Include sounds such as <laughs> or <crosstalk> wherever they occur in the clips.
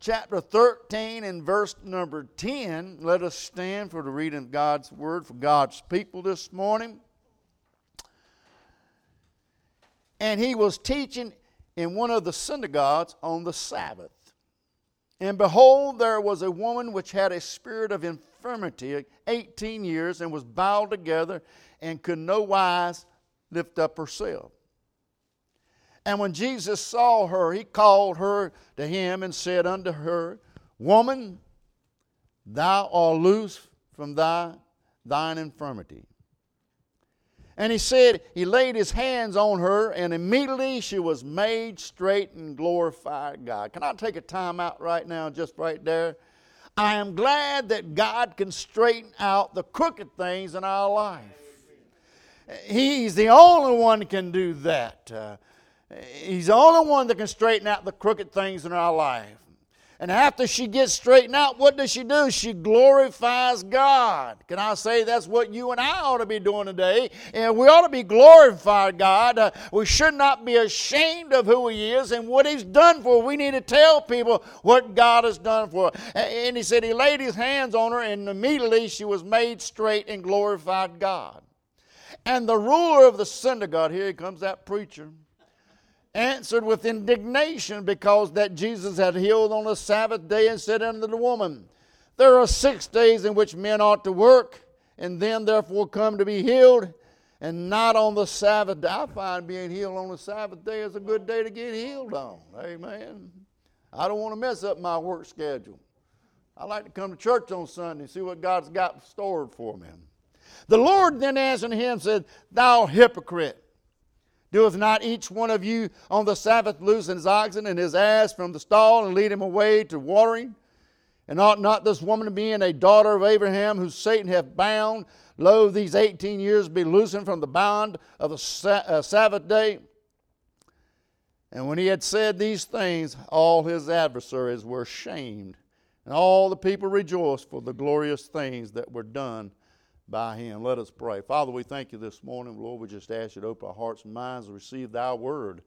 chapter 13 and verse number 10. Let us stand for the reading of God's word for God's people this morning. And he was teaching in one of the synagogues on the Sabbath. And behold, there was a woman which had a spirit of infirmity 18 years and was bowed together and could no wise lift up herself. And when Jesus saw her, he called her to him and said unto her, Woman, thou art loose from thy, thine infirmity. And he said, He laid his hands on her, and immediately she was made straight and glorified God. Can I take a time out right now, just right there? I am glad that God can straighten out the crooked things in our life. He's the only one can do that. Uh, He's the only one that can straighten out the crooked things in our life. And after she gets straightened out, what does she do? She glorifies God. Can I say that's what you and I ought to be doing today? And we ought to be glorifying God. Uh, we should not be ashamed of who He is and what He's done for. We need to tell people what God has done for. And He said He laid His hands on her, and immediately she was made straight and glorified God. And the ruler of the synagogue, here comes that preacher answered with indignation because that Jesus had healed on the Sabbath day and said unto the woman, There are six days in which men ought to work, and then therefore come to be healed, and not on the Sabbath day. I find being healed on the Sabbath day is a good day to get healed on. Amen. I don't want to mess up my work schedule. I like to come to church on Sunday and see what God's got stored for me. The Lord then answered him and said, Thou hypocrite. Doeth not each one of you on the Sabbath loosen his oxen and his ass from the stall and lead him away to watering? And ought not this woman, being a daughter of Abraham, whom Satan hath bound, lo, these eighteen years be loosened from the bond of the uh, Sabbath day? And when he had said these things, all his adversaries were ashamed, and all the people rejoiced for the glorious things that were done by him. Let us pray. Father, we thank you this morning. Lord, we just ask you to open our hearts and minds to receive thy word.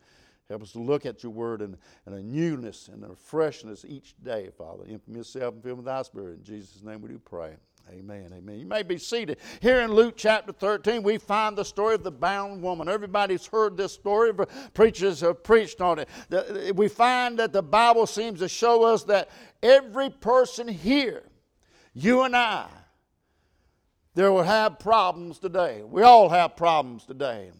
Help us to look at your word in, in a newness and a freshness each day, Father. Empty yourself and fill with thy spirit. In Jesus' name we do pray. Amen. Amen. You may be seated. Here in Luke chapter 13, we find the story of the bound woman. Everybody's heard this story. Preachers have preached on it. We find that the Bible seems to show us that every person here, you and I, there will have problems today. We all have problems today.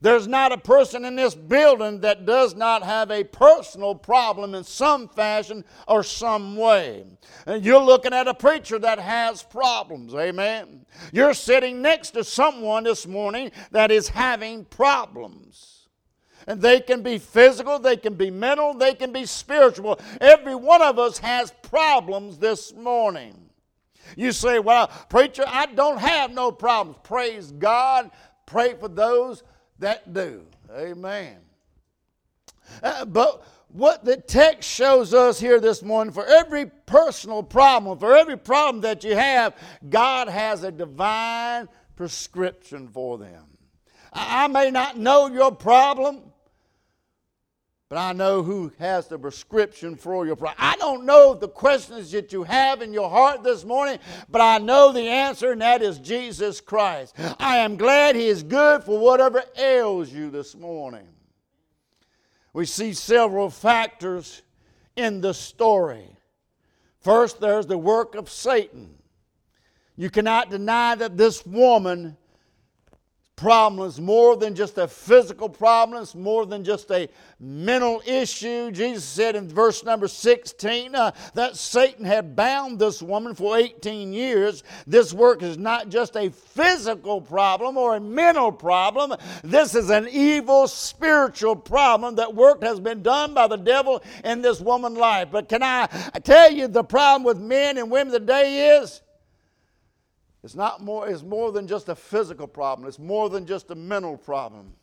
There's not a person in this building that does not have a personal problem in some fashion or some way. And you're looking at a preacher that has problems. Amen. You're sitting next to someone this morning that is having problems. And they can be physical, they can be mental, they can be spiritual. Every one of us has problems this morning. You say, Well, preacher, I don't have no problems. Praise God. Pray for those that do. Amen. Uh, but what the text shows us here this morning for every personal problem, for every problem that you have, God has a divine prescription for them. I may not know your problem, but I know who has the prescription for your problem. I don't know the questions that you have in your heart this morning, but I know the answer, and that is Jesus Christ. I am glad He is good for whatever ails you this morning. We see several factors in the story. First, there's the work of Satan. You cannot deny that this woman problem is more than just a physical problem, it's more than just a mental issue. Jesus said in verse number 16 uh, that Satan had bound this woman for 18 years. This work is not just a physical problem or a mental problem, this is an evil spiritual problem that work has been done by the devil in this woman's life. But can I tell you the problem with men and women today is? It's not more, it's more than just a physical problem, it's more than just a mental problem.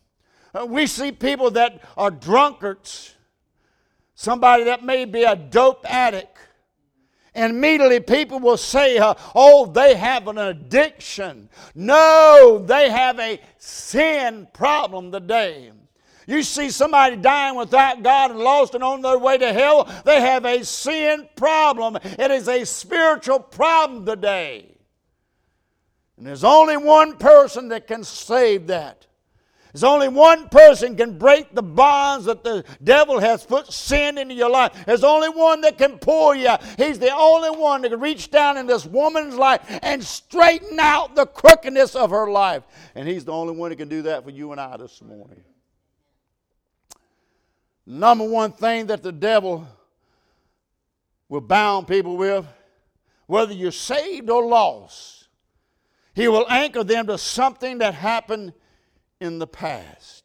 Uh, we see people that are drunkards, somebody that may be a dope addict. And immediately people will say, uh, oh, they have an addiction. No, they have a sin problem today. You see somebody dying without God and lost and on their way to hell, they have a sin problem. It is a spiritual problem today. And there's only one person that can save that. There's only one person can break the bonds that the devil has put sin into your life. There's only one that can pull you. He's the only one that can reach down in this woman's life and straighten out the crookedness of her life. And he's the only one that can do that for you and I this morning. Number one thing that the devil will bound people with, whether you're saved or lost, he will anchor them to something that happened in the past.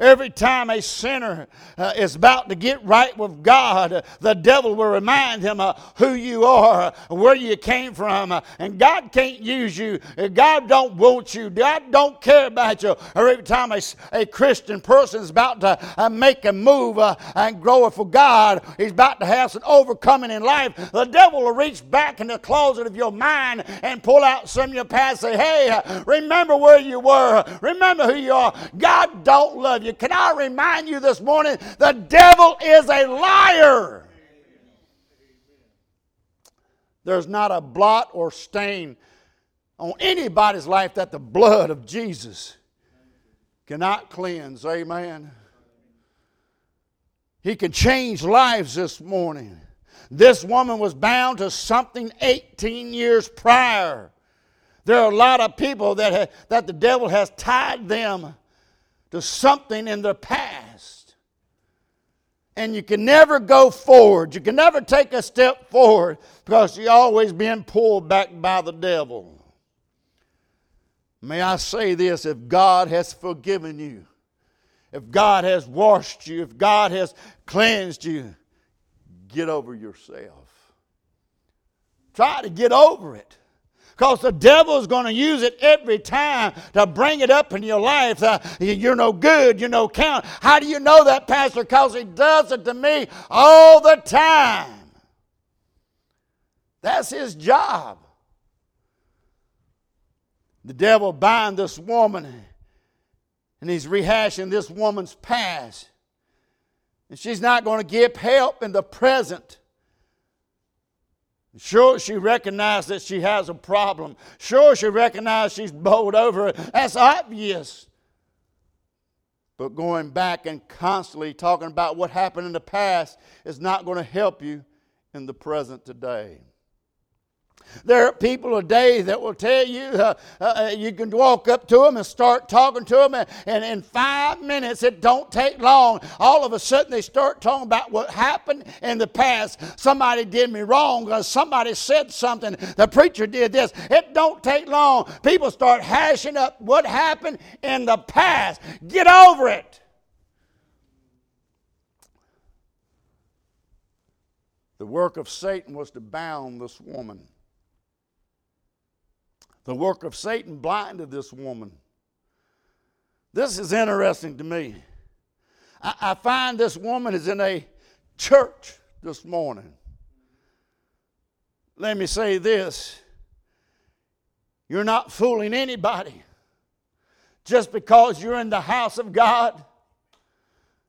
Every time a sinner uh, is about to get right with God, uh, the devil will remind him uh, who you are, where you came from, uh, and God can't use you. Uh, God don't want you. God don't care about you. Or every time a, a Christian person is about to uh, make a move and grow for God, he's about to have some overcoming in life. The devil will reach back in the closet of your mind and pull out some of your past. And say, "Hey, remember where you were. Remember who you are. God don't love. Can I remind you this morning the devil is a liar? There's not a blot or stain on anybody's life that the blood of Jesus cannot cleanse. Amen. He can change lives this morning. This woman was bound to something 18 years prior. There are a lot of people that, have, that the devil has tied them to something in the past. And you can never go forward. You can never take a step forward because you're always being pulled back by the devil. May I say this if God has forgiven you, if God has washed you, if God has cleansed you, get over yourself. Try to get over it. Because the devil's going to use it every time to bring it up in your life. Uh, you're no good, you're no count. How do you know that, Pastor? Because he does it to me all the time. That's his job. The devil bind this woman, and he's rehashing this woman's past. And she's not going to get help in the present. Sure, she recognized that she has a problem. Sure, she recognized she's bowled over. That's obvious. But going back and constantly talking about what happened in the past is not going to help you in the present today. There are people today that will tell you uh, uh, uh, you can walk up to them and start talking to them, and, and, in five minutes, it don't take long. All of a sudden, they start talking about what happened in the past. Somebody did me wrong because somebody said something. The preacher did this. It don't take long. People start hashing up what happened in the past. Get over it. The work of Satan was to bound this woman. The work of Satan blinded this woman. This is interesting to me. I, I find this woman is in a church this morning. Let me say this you're not fooling anybody just because you're in the house of God.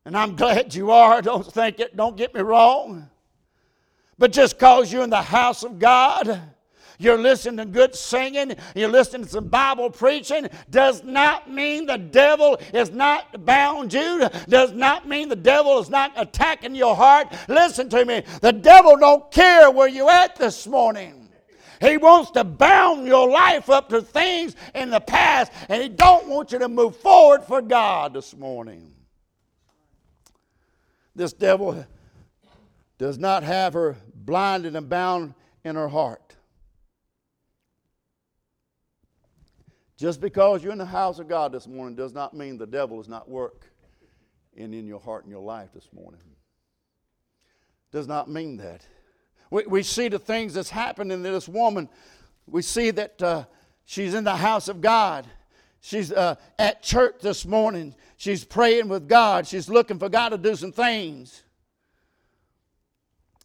And I'm glad you are. Don't think it, don't get me wrong. But just because you're in the house of God, you're listening to good singing, you're listening to some Bible preaching, does not mean the devil is not bound you, does not mean the devil is not attacking your heart. Listen to me, the devil don't care where you at this morning. He wants to bound your life up to things in the past, and he don't want you to move forward for God this morning. This devil does not have her blinded and bound in her heart. Just because you're in the house of God this morning does not mean the devil is not work in, in your heart and your life this morning. Does not mean that. We, we see the things that's happening to this woman. We see that uh, she's in the house of God. She's uh, at church this morning. She's praying with God. She's looking for God to do some things.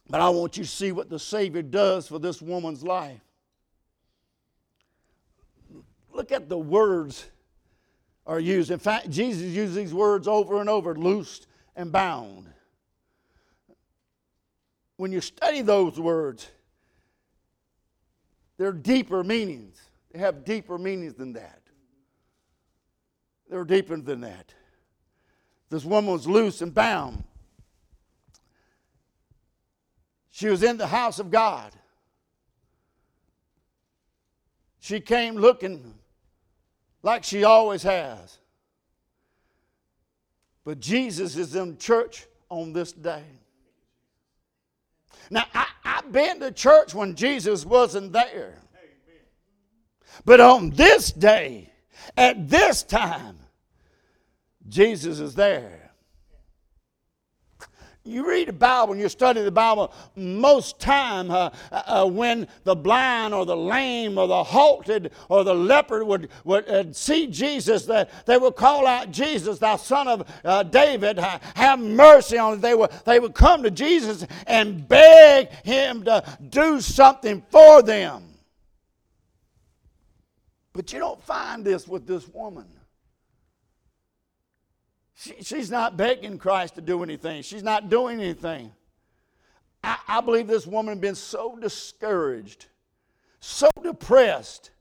But I want you to see what the Savior does for this woman's life. Look at the words are used. In fact, Jesus used these words over and over loosed and bound. When you study those words, they're deeper meanings. They have deeper meanings than that. They're deeper than that. This woman was loose and bound. She was in the house of God. She came looking like she always has. But Jesus is in church on this day. Now, I, have been to church when Jesus wasn't there. But on this day, at this time, Jesus is there. You read the Bible and you study the Bible, most time uh, uh, uh, when the blind or the lame or the halted or the leper would, would uh, see Jesus, that they would call out, Jesus, thou son of uh, David, have mercy on them. They would, they would come to Jesus and beg him to do something for them. But you don't find this with this woman. She, she's not begging Christ to do anything, she's not doing anything. I, I believe this woman had been so discouraged, so depressed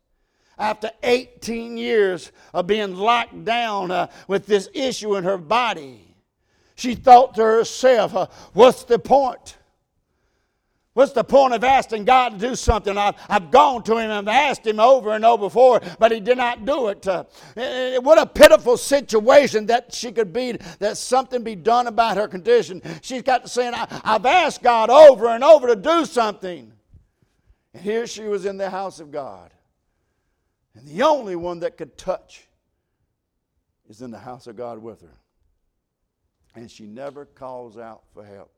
after 18 years of being locked down uh, with this issue in her body. She thought to herself, uh, What's the point? What's the point of asking God to do something? I've, I've gone to Him and I've asked Him over and over before, but He did not do it. Uh, what a pitiful situation that she could be, that something be done about her condition. She's got to say, I've asked God over and over to do something. And here she was in the house of God. And the only one that could touch is in the house of God with her. And she never calls out for help.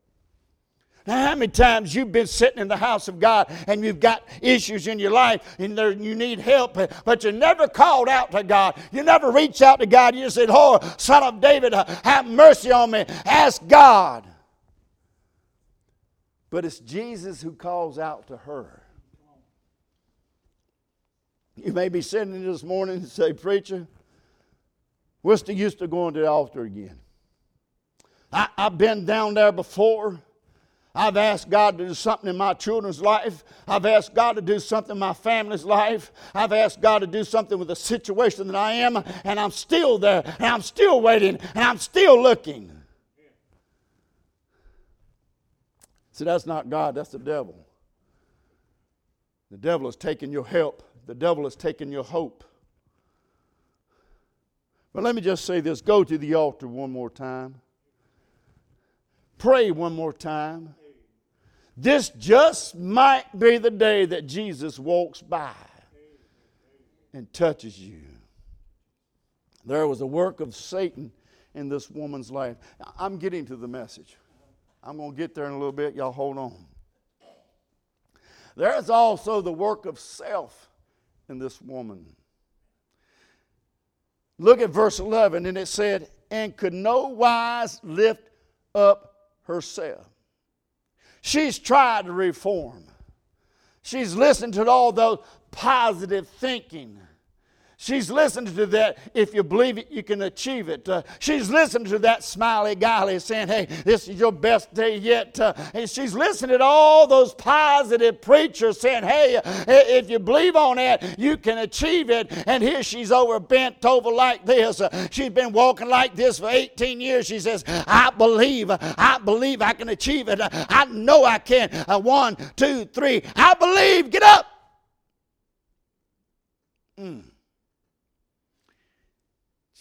Now, how many times you've been sitting in the house of God and you've got issues in your life and there, you need help, but you never called out to God. You never reached out to God. You said, Oh, son of David, have mercy on me. Ask God. But it's Jesus who calls out to her. You may be sitting this morning and say, Preacher, what's the use of going to the altar again? I, I've been down there before. I've asked God to do something in my children's life. I've asked God to do something in my family's life. I've asked God to do something with the situation that I am, and I'm still there, and I'm still waiting, and I'm still looking. See, that's not God, that's the devil. The devil is taking your help, the devil is taking your hope. But let me just say this go to the altar one more time, pray one more time. This just might be the day that Jesus walks by and touches you. There was a work of Satan in this woman's life. I'm getting to the message. I'm going to get there in a little bit. Y'all hold on. There is also the work of self in this woman. Look at verse 11, and it said, And could no wise lift up herself. She's tried to reform. She's listened to all those positive thinking. She's listened to that. If you believe it, you can achieve it. Uh, she's listened to that smiley guy saying, Hey, this is your best day yet. Uh, and she's listened to all those positive preachers saying, Hey, if you believe on that, you can achieve it. And here she's over bent over like this. Uh, she's been walking like this for 18 years. She says, I believe, I believe I can achieve it. I know I can. Uh, one, two, three. I believe. Get up. Mm.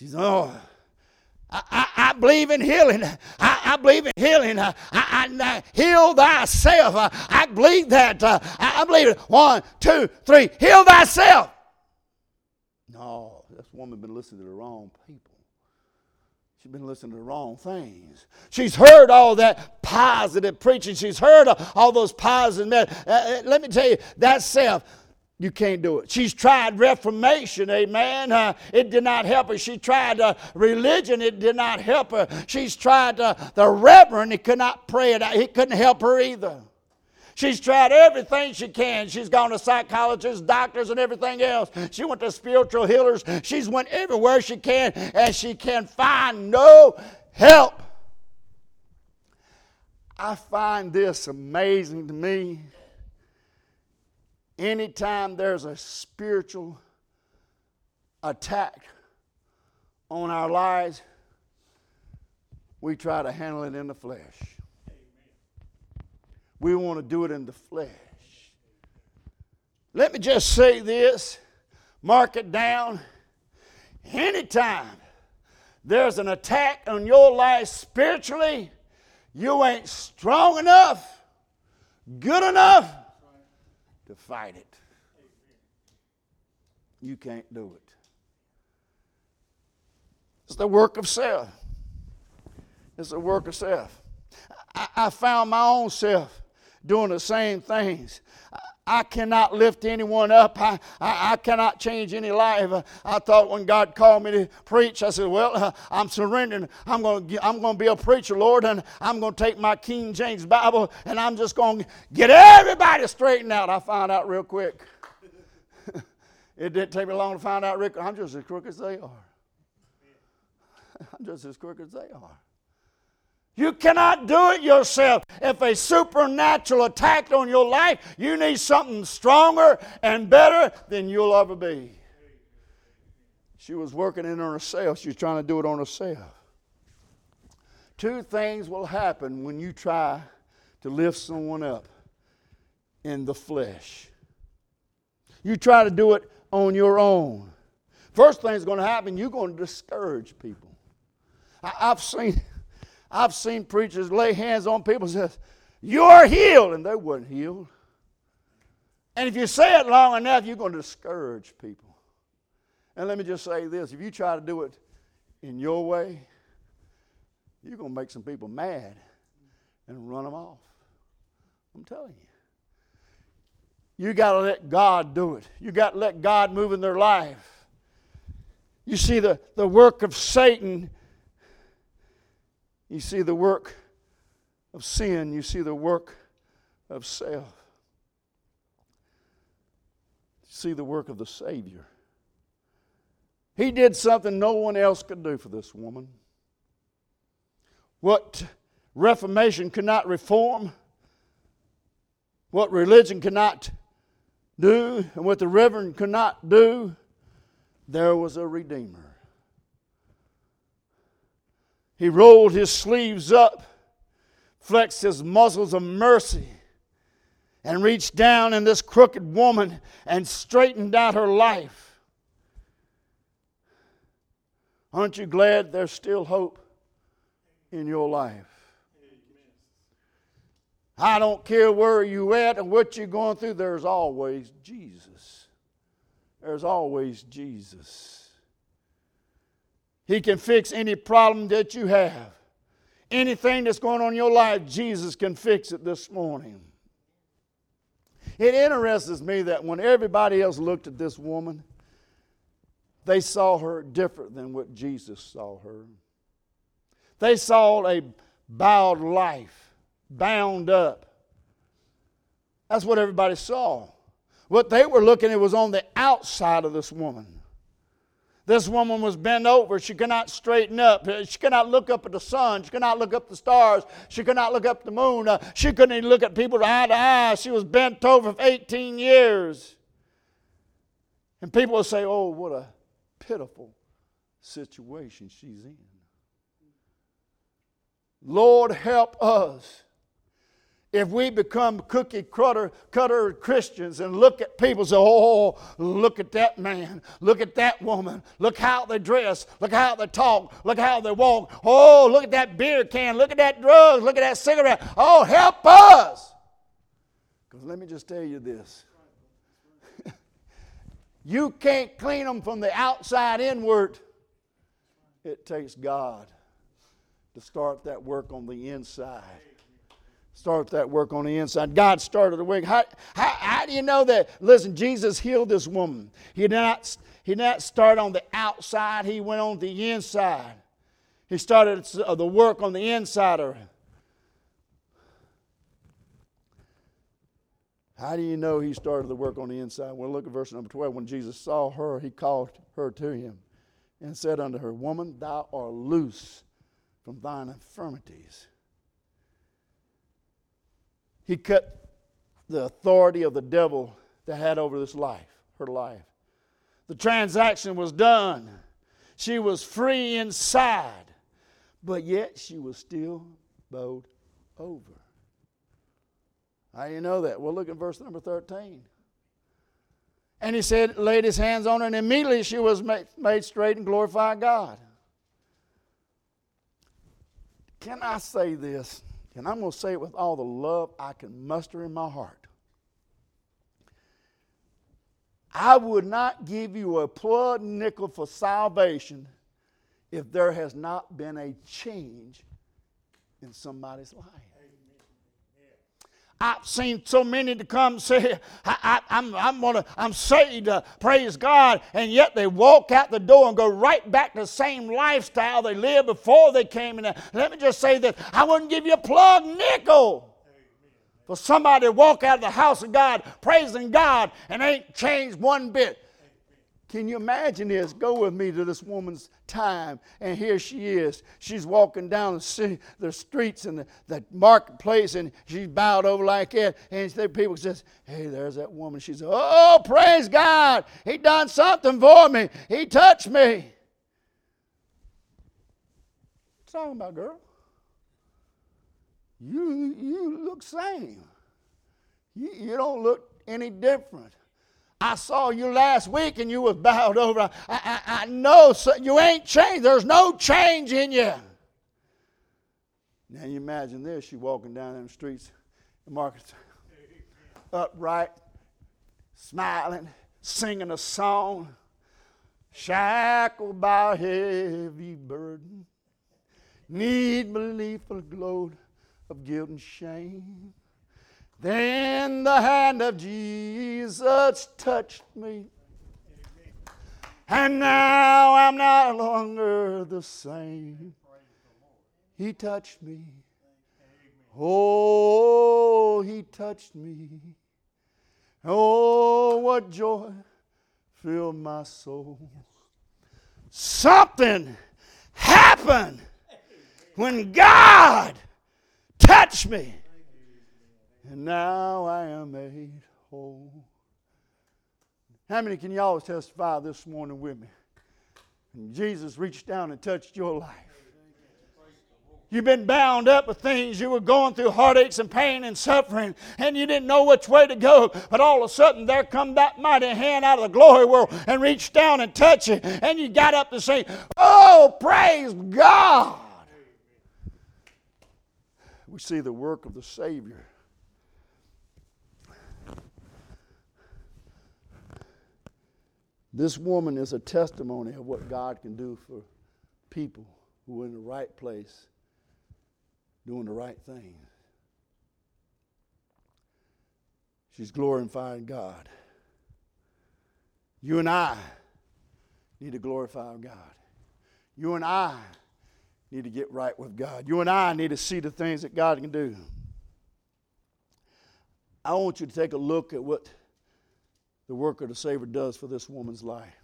She said, Oh, I, I, I, believe in healing. I, I believe in healing. I, I, heal thyself. I, I believe that. Uh, I, believe it. One, two, three. Heal thyself. No, this woman been listening to the wrong people. She's been listening to the wrong things. She's heard all that positive preaching. She's heard all those positive. Uh, uh, let me tell you, that self you can't do it. She's tried Reformation, amen. Uh, it did not help her. She tried uh, religion, it did not help her. She's tried uh, the Reverend, he could not pray it out. He couldn't help her either. She's tried everything she can. She's gone to psychologists, doctors, and everything else. She went to spiritual healers. She's went everywhere she can, and she can find no help. I find this amazing to me. Anytime there's a spiritual attack on our lives, we try to handle it in the flesh. We want to do it in the flesh. Let me just say this, mark it down. Anytime there's an attack on your life spiritually, you ain't strong enough, good enough to fight it. You can't do it. It's the work of self. It's the work of self. I, I found my own self doing the same things. I cannot lift anyone up. I, I, I, cannot change any life. I thought when God called me to preach, I said, Well, <laughs> I'm surrendering. I'm going to I'm going to be a preacher, Lord, and I'm going to take my King James Bible and I'm just going to get everybody straightened out. I found out real quick. <laughs> it didn't take me long to find out, Rick. I'm just as crooked as they are. <laughs> I'm just as crooked as they are. You cannot do it yourself. If a supernatural attack on your life, you need something stronger and better than you'll ever be. She was working in on herself. She was trying to do it on herself. Two things will happen when you try to lift someone up in the flesh. You try to do it on your own. First thing that's going to happen, you're going to discourage people. I, have seen I've seen preachers lay hands on people and say, You're healed, and they weren't healed. And if you say it long enough, you're going to discourage people. And let me just say this if you try to do it in your way, you're going to make some people mad and run them off. I'm telling you. You got to let God do it. You got to let God move in their life. You see, the, the work of Satan you see the work of sin, you see the work of self. You see the work of the Savior. He did something no one else could do for this woman. What Reformation could not reform, what religion could not do, and what the Reverend could not do, there was a Redeemer. He rolled his sleeves up, flexed his muscles of mercy, and reached down in this crooked woman and straightened out her life. Aren't you glad there's still hope in your life? I don't care where you at and what you're going through, there's always Jesus. There's always Jesus. He can fix any problem that you have. Anything that's going on in your life, Jesus can fix it this morning. It interests me that when everybody else looked at this woman, they saw her different than what Jesus saw her. They saw a bowed life, bound up. That's what everybody saw. What they were looking at was on the outside of this woman. This woman was bent over. She could not straighten up. She could not look up at the sun. She could not look up the stars. She could not look up the moon. Uh, she couldn't even look at people eye to eye. She was bent over for 18 years. And people will say, oh, what a pitiful situation she's in. Lord, help us if we become cookie cutter, cutter Christians and look at people and say, oh, look at that man, look at that woman, look how they dress, look how they talk, look how they walk, oh, look at that beer can, look at that drug, look at that cigarette, oh, help us. Because let me just tell you this. <laughs> You can't clean them from the outside inward, it takes God to start that work on the inside. Start that work on the inside. God started the work. How, how, how do you know that? Listen, Jesus healed this woman. He did, not, he did not start on the outside, he went on the inside. He started uh, the work on the inside of her. How do you know he started the work on the inside? Well, look at verse number 12. When Jesus saw her, he called her to him and said unto her, Woman, thou art loose from thine infirmities. He cut the authority of the devil that had over this life, her life. The transaction was done. She was free inside, but yet she was still bowed over. How do you know that? Well, look at verse number 13. And he said, laid his hands on her, and immediately she was made, made straight and glorified God. Can I say this? And I'm going to say it with all the love I can muster in my heart. I would not give you a plug nickel for salvation if there has not been a change in somebody's life. I've seen so many to come say, I, am I'm, I'm, gonna, I'm saved, uh, praise God, and yet they walk out the door and go right back to the same lifestyle they lived before they came in. Let me just say that I wouldn't give you a plug nickel for somebody to walk out of the house of God praising God and ain't changed one bit. Can you imagine this? Go with me to this woman's time, and here she is. She's walking down the, streets and the, the marketplace, and she's bowed over like that. And the people says, "Hey, there's that woman." She says, "Oh, praise God! He done something for me. He touched me." What's talking about, girl? You you look same. You, you don't look any different. I saw you last week and you was bowed over. I, I, I know so you ain't changed. There's no change in you. Now you imagine this: you walking down in the streets, the markets, upright, smiling, singing a song, shackled by heavy burden, need belief for load of guilt and shame. Then the hand of Jesus touched me. And now I'm no longer the same. He touched me. Oh, he touched me. Oh, what joy filled my soul. Something happened when God touched me and now I am made whole. How many can y'all testify this morning with me? And Jesus reached down and touched your life. You've been bound up with things. You were going through heartaches and pain and suffering, and you didn't know which way to go. But all of a sudden, there come that mighty hand out of the glory world and reached down and touched you, and you got up to say, "Oh, praise God!" We see the work of the Savior This woman is a testimony of what God can do for people who are in the right place, doing the right thing. She's glorifying God. You and I need to glorify God. You and I need to get right with God. You and I need to see the things that God can do. I want you to take a look at what the work of the Savior does for this woman's life.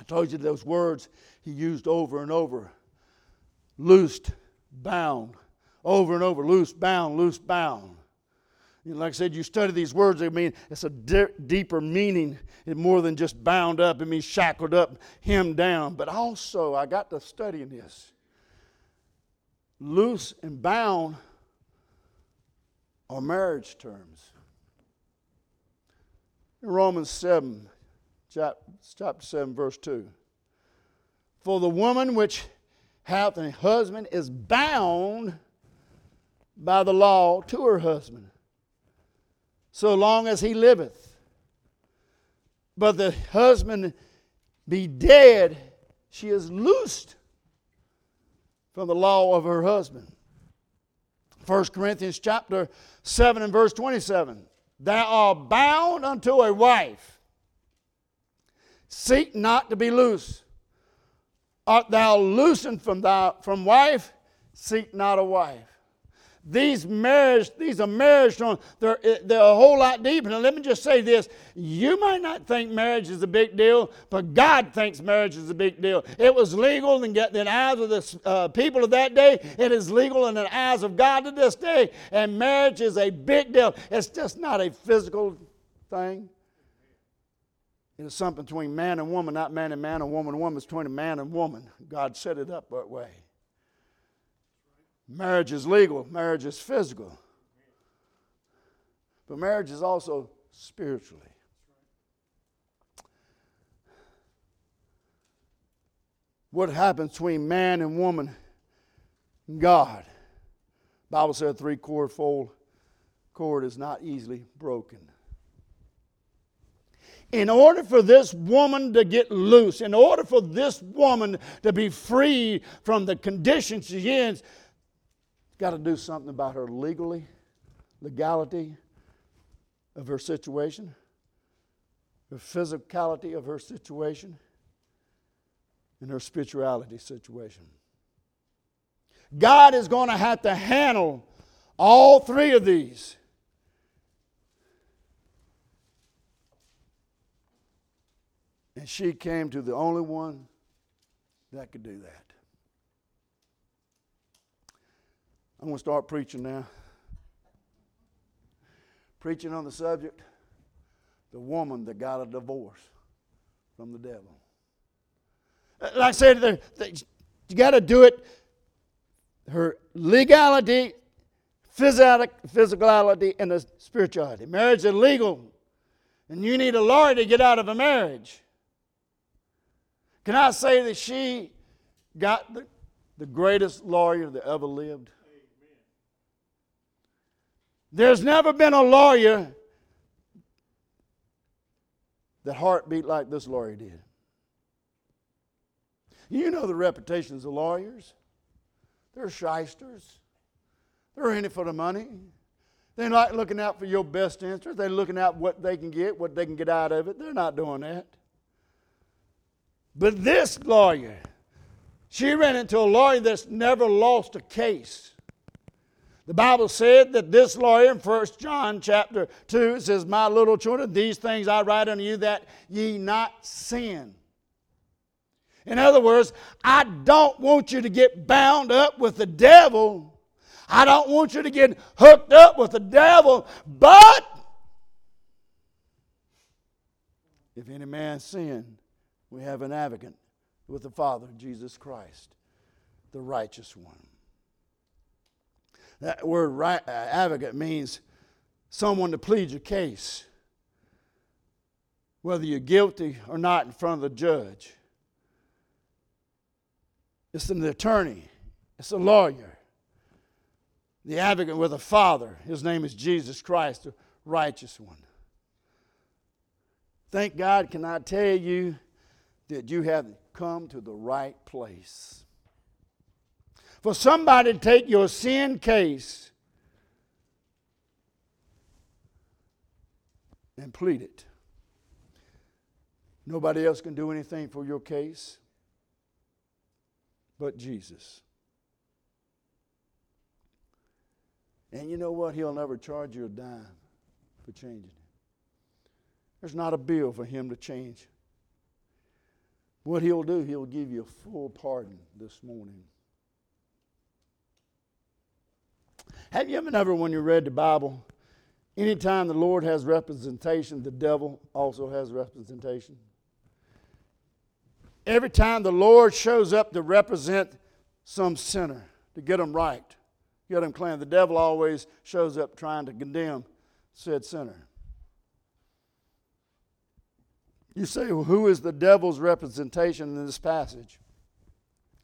I told you those words he used over and over loosed, bound, over and over, loose, bound, loose, bound. You know, like I said, you study these words, I mean, it's a di- deeper meaning. It's more than just bound up, it means shackled up, hemmed down. But also, I got to studying this. Loose and bound are marriage terms. In Romans 7, chapter 7, verse 2. For the woman which hath a husband is bound by the law to her husband, so long as he liveth. But the husband be dead, she is loosed from the law of her husband. 1 Corinthians chapter 7 and verse 27. Thou art bound unto a wife. Seek not to be loose. Art thou loosened from, thy, from wife? Seek not a wife. These marriage, these are marriage stories, they're, they're a whole lot deeper. Now, let me just say this. You might not think marriage is a big deal, but God thinks marriage is a big deal. It was legal in the eyes of the uh, people of that day. It is legal in the eyes of God to this day. And marriage is a big deal. It's just not a physical thing. It's something between man and woman, not man and man, or woman and woman. It's between a man and woman. God set it up that way. Marriage is legal, marriage is physical. But marriage is also spiritually. What happens between man and woman and God? Bible said three cord fold cord is not easily broken. In order for this woman to get loose, in order for this woman to be free from the conditions she's in, got to do something about her legally, legality of her situation, the physicality of her situation, and her spirituality situation. God is going to have to handle all three of these. And she came to the only one that could do that. I'm going to start preaching now. Preaching on the subject the woman that got a divorce from the devil. Uh, like I said, you got to do it. Her legality, physicality, and the spirituality. Marriage is legal, and you need a lawyer to get out of a marriage. Can I say that she got the, the greatest lawyer that ever lived? There's never been a lawyer that heartbeat like this lawyer did. You know the reputations of lawyers. They're shysters. They're in it for the money. They're not looking out for your best interest. They're looking out what they can get, what they can get out of it. They're not doing that. But this lawyer, she ran into a lawyer that's never lost a case. The Bible said that this lawyer in 1 John chapter 2 says, My little children, these things I write unto you that ye not sin. In other words, I don't want you to get bound up with the devil. I don't want you to get hooked up with the devil. But if any man sin, we have an advocate with the Father, Jesus Christ, the righteous one. That word right, uh, advocate means someone to plead your case, whether you're guilty or not in front of the judge. It's an attorney, it's a lawyer, the advocate with a father. His name is Jesus Christ, the righteous one. Thank God, can I tell you that you have come to the right place? For somebody to take your sin case and plead it. Nobody else can do anything for your case but Jesus. And you know what? He'll never charge you a dime for changing it. There's not a bill for him to change. What he'll do, he'll give you a full pardon this morning. Have you ever, when you read the Bible, anytime the Lord has representation, the devil also has representation? Every time the Lord shows up to represent some sinner, to get them right, get them clean, the devil always shows up trying to condemn said sinner. You say, well, who is the devil's representation in this passage?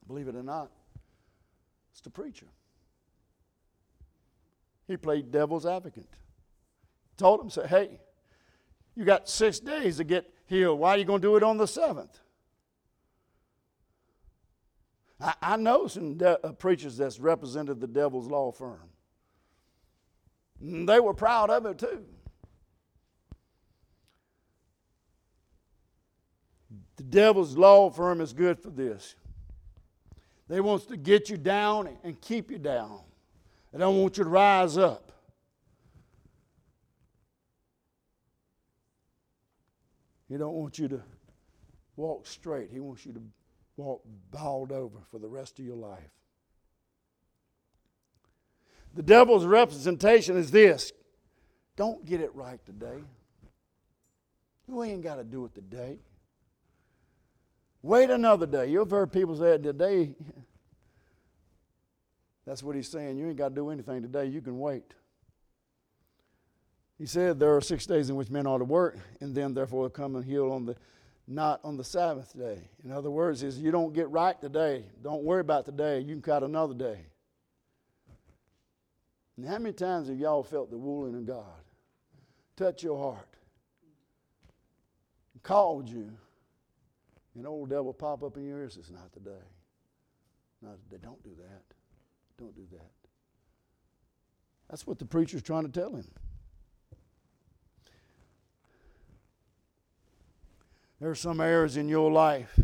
Believe it or not, it's the preacher. He played devil's advocate. Told him, say, hey, you got six days to get healed. Why are you going to do it on the seventh? I, I know some de- uh, preachers that's represented the devil's law firm. And they were proud of it too. The devil's law firm is good for this. They wants to get you down and keep you down. They don't want you to rise up. He don't want you to walk straight. He wants you to walk bowed over for the rest of your life. The devil's representation is this don't get it right today. You ain't got to do it today. Wait another day. You've heard people say today. That's what he's saying. You ain't got to do anything today. You can wait. He said there are six days in which men ought to work, and then therefore come and heal on the not on the Sabbath day. In other words, is you don't get right today. Don't worry about today. You can cut another day. And how many times have y'all felt the ruling of God touch your heart? Called you. An old devil pop up in your ears. It's not today. Not today. Don't do that. Don't do that. That's what the preacher's trying to tell him. There are some areas in your life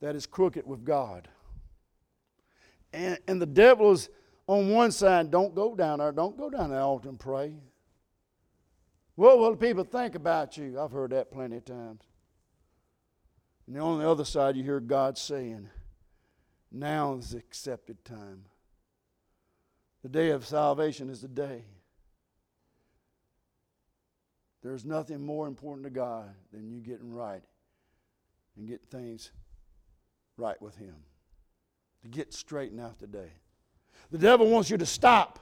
that is crooked with God. And, and the devil is on one side, don't go down there, don't go down the altar and pray. What will people think about you? I've heard that plenty of times. And on the other side, you hear God saying, Now is the accepted time. The day of salvation is the day. There's nothing more important to God than you getting right and getting things right with Him. To get straightened out today. The devil wants you to stop.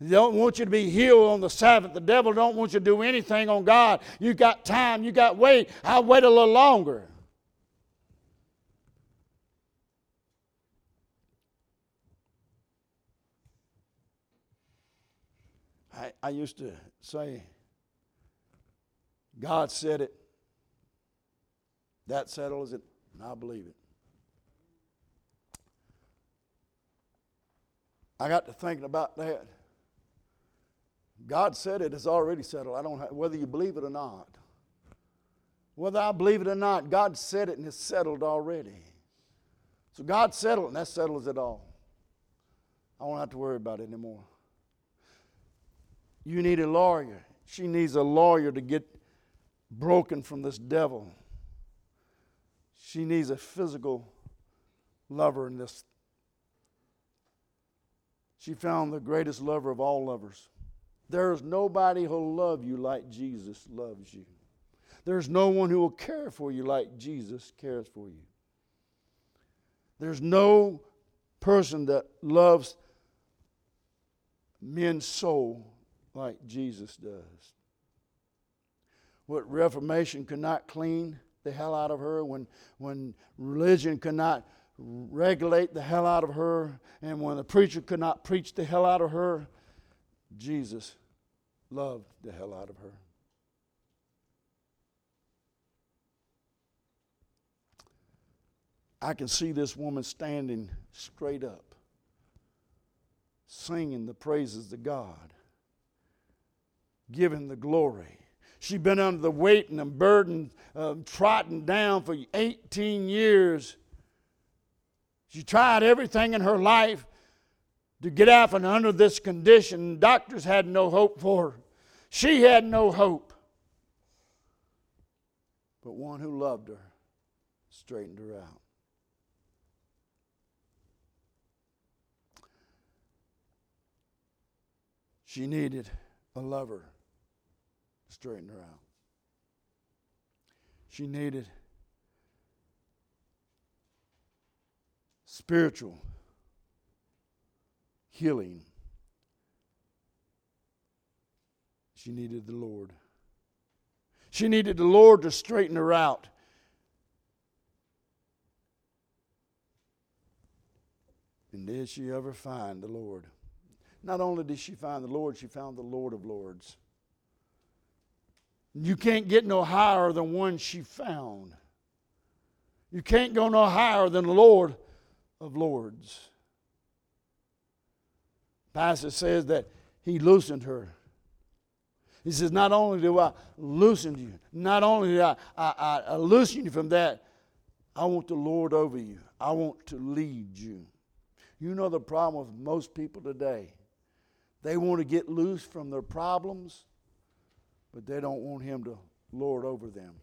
He don't want you to be healed on the Sabbath. The devil don't want you to do anything on God. You got time. You got wait. I'll wait a little longer. I, used to say, God said it. That settles it, and I believe it. I got to thinking about that. God said it, it is already settled. I don't have, whether you believe it or not. Whether I believe it or not, God said it and it's settled already. So God settled and that settles it all. I won't have to worry about it anymore. You need a lawyer. She needs a lawyer to get broken from this devil. She needs a physical lover in this. She found the greatest lover of all lovers. There's nobody who'll love you like Jesus loves you. There's no one who will care for you like Jesus cares for you. There's no person that loves men's soul like Jesus does what Reformation could not clean the hell out of her, when, when religion could not regulate the hell out of her, and when the preacher could not preach the hell out of her, Jesus loved the hell out of her. I can see this woman standing straight up, singing the praises of God, giving the glory She'd been under the weight and the burden of trotting down for 18 years. She tried everything in her life to get out from under this condition. Doctors had no hope for her. She had no hope. But one who loved her straightened her out. She needed a lover straighten her out. She needed spiritual healing. She needed the Lord. She needed the Lord to straighten her out. And did she ever find the Lord? Not only did she find the Lord, she found the Lord of Lords. You can't get no higher than one she found. You can't go no higher than the Lord of Lords. Pastor says that he loosened her. He says, Not only do I loosen you, not only do I, I, I loosen you from that, I want the Lord over you. I want to lead you. You know the problem with most people today. They want to get loose from their problems, but they don't want Him to lord over them.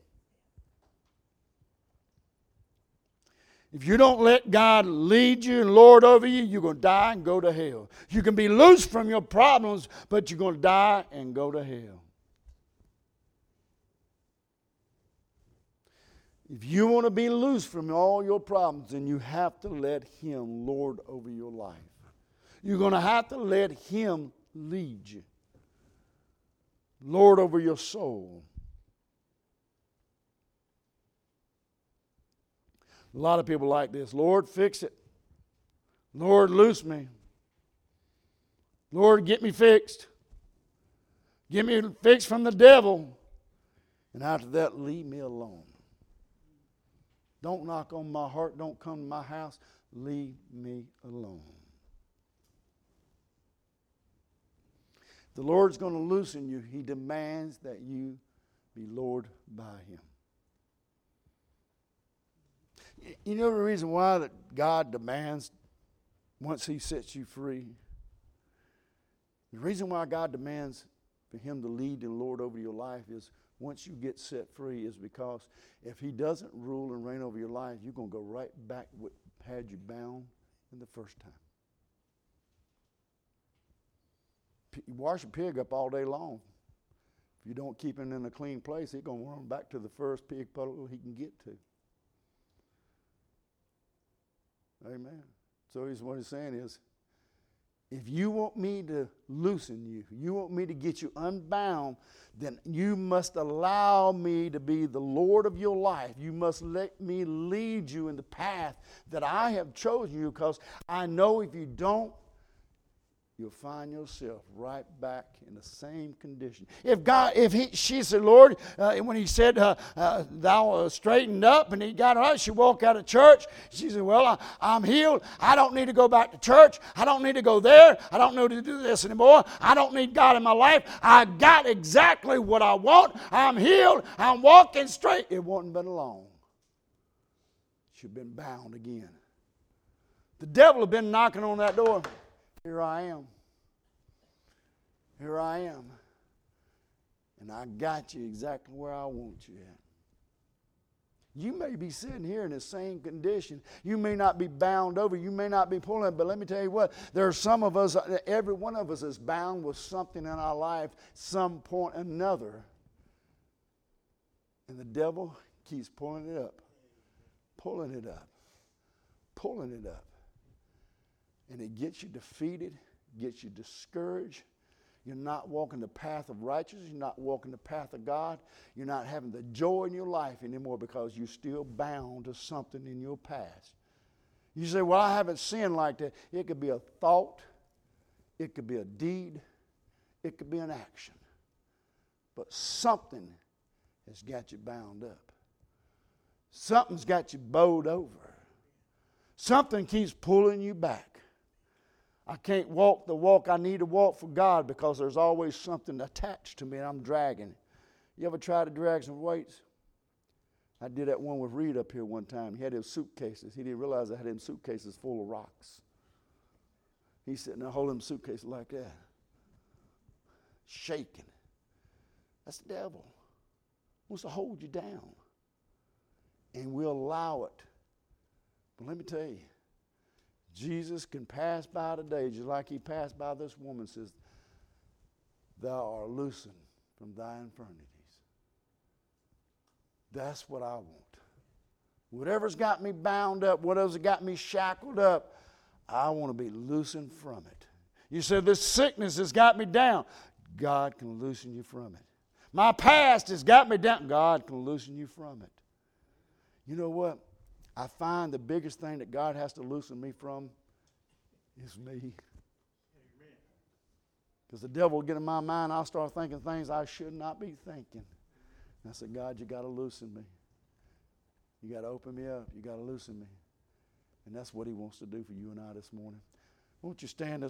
If you don't let God lead you and lord over you, you're going to die and go to hell. You can be loose from your problems, but you're going to die and go to hell. If you want to be loose from all your problems, then you have to let Him lord over your life. You're going to have to let Him lead you, lord over your soul. A lot of people like this Lord, fix it. Lord, loose me. Lord, get me fixed. Get me fixed from the devil. And after that, leave me alone. Don't knock on my heart. Don't come to my house. Leave me alone. The Lord's going to loosen you. He demands that you be Lord by Him. You know the reason why that God demands once He sets you free? The reason why God demands for Him to lead and Lord over your life is once you get set free is because if He doesn't rule and reign over your life, you're going to go right back what had you bound in the first time. You wash a pig up all day long. If you don't keep him in a clean place, he's going to run back to the first pig puddle he can get to. Amen. So he's, what he's saying is, if you want me to loosen you, you want me to get you unbound, then you must allow me to be the Lord of your life. You must let me lead you in the path that I have chosen you because I know if you don't, you'll find yourself right back in the same condition. If God, if he, she said, Lord, uh, when he said, uh, uh, thou straightened up and he got her out, she walked out of church. She said, well, I, am healed. I don't need to go back to church. I don't need to go there. I don't need to do this anymore. I don't need God in my life. I got exactly what I want. I'm healed. I'm walking straight. It wasn't been long. She'd been bound again. The devil had been knocking on that door. Here I am. Here I am. And I got you exactly where I want you at. You may be sitting here in the same condition. You may not be bound over. You may not be pulling, but let me tell you what, there are some of us, every one of us is bound with something in our life, some point another. And the devil keeps pulling it up, pulling it up, pulling it up and it gets you defeated, gets you discouraged. You're not walking the path of righteousness. You're not walking the path of God. You're not having the joy in your life anymore because you're still bound to something in your past. You say, Well, I haven't sinned like that. It could be a thought, it could be a deed, it could be an action. But something has got you bound up. Something's got you bowed over. Something keeps pulling you back. I can't walk the walk I need to walk for God because there's always something attached to me and I'm dragging. You ever try to drag some weights? I did that one with Reed up here one time. He had his suitcases. He didn't realize I had him suitcases full of rocks. He's sitting there holding suitcases like that, shaking. That's the devil. Wants to hold you down. And we'll allow it. But let me tell you, Jesus can pass by today just like he passed by this woman, says, Thou art loosened from thy infirmities. That's what I want. Whatever's got me bound up, whatever's got me shackled up, I want to be loosened from it. You said this sickness has got me down. God can loosen you from it. My past has got me down. God can loosen you from it. You know what? I find the biggest thing that God has to loosen me from is me. Because the devil will get in my mind, I'll start thinking things I should not be thinking. And I said, God, you got to loosen me. You got to open me up. You got to loosen me. And that's what he wants to do for you and I this morning. Won't you stand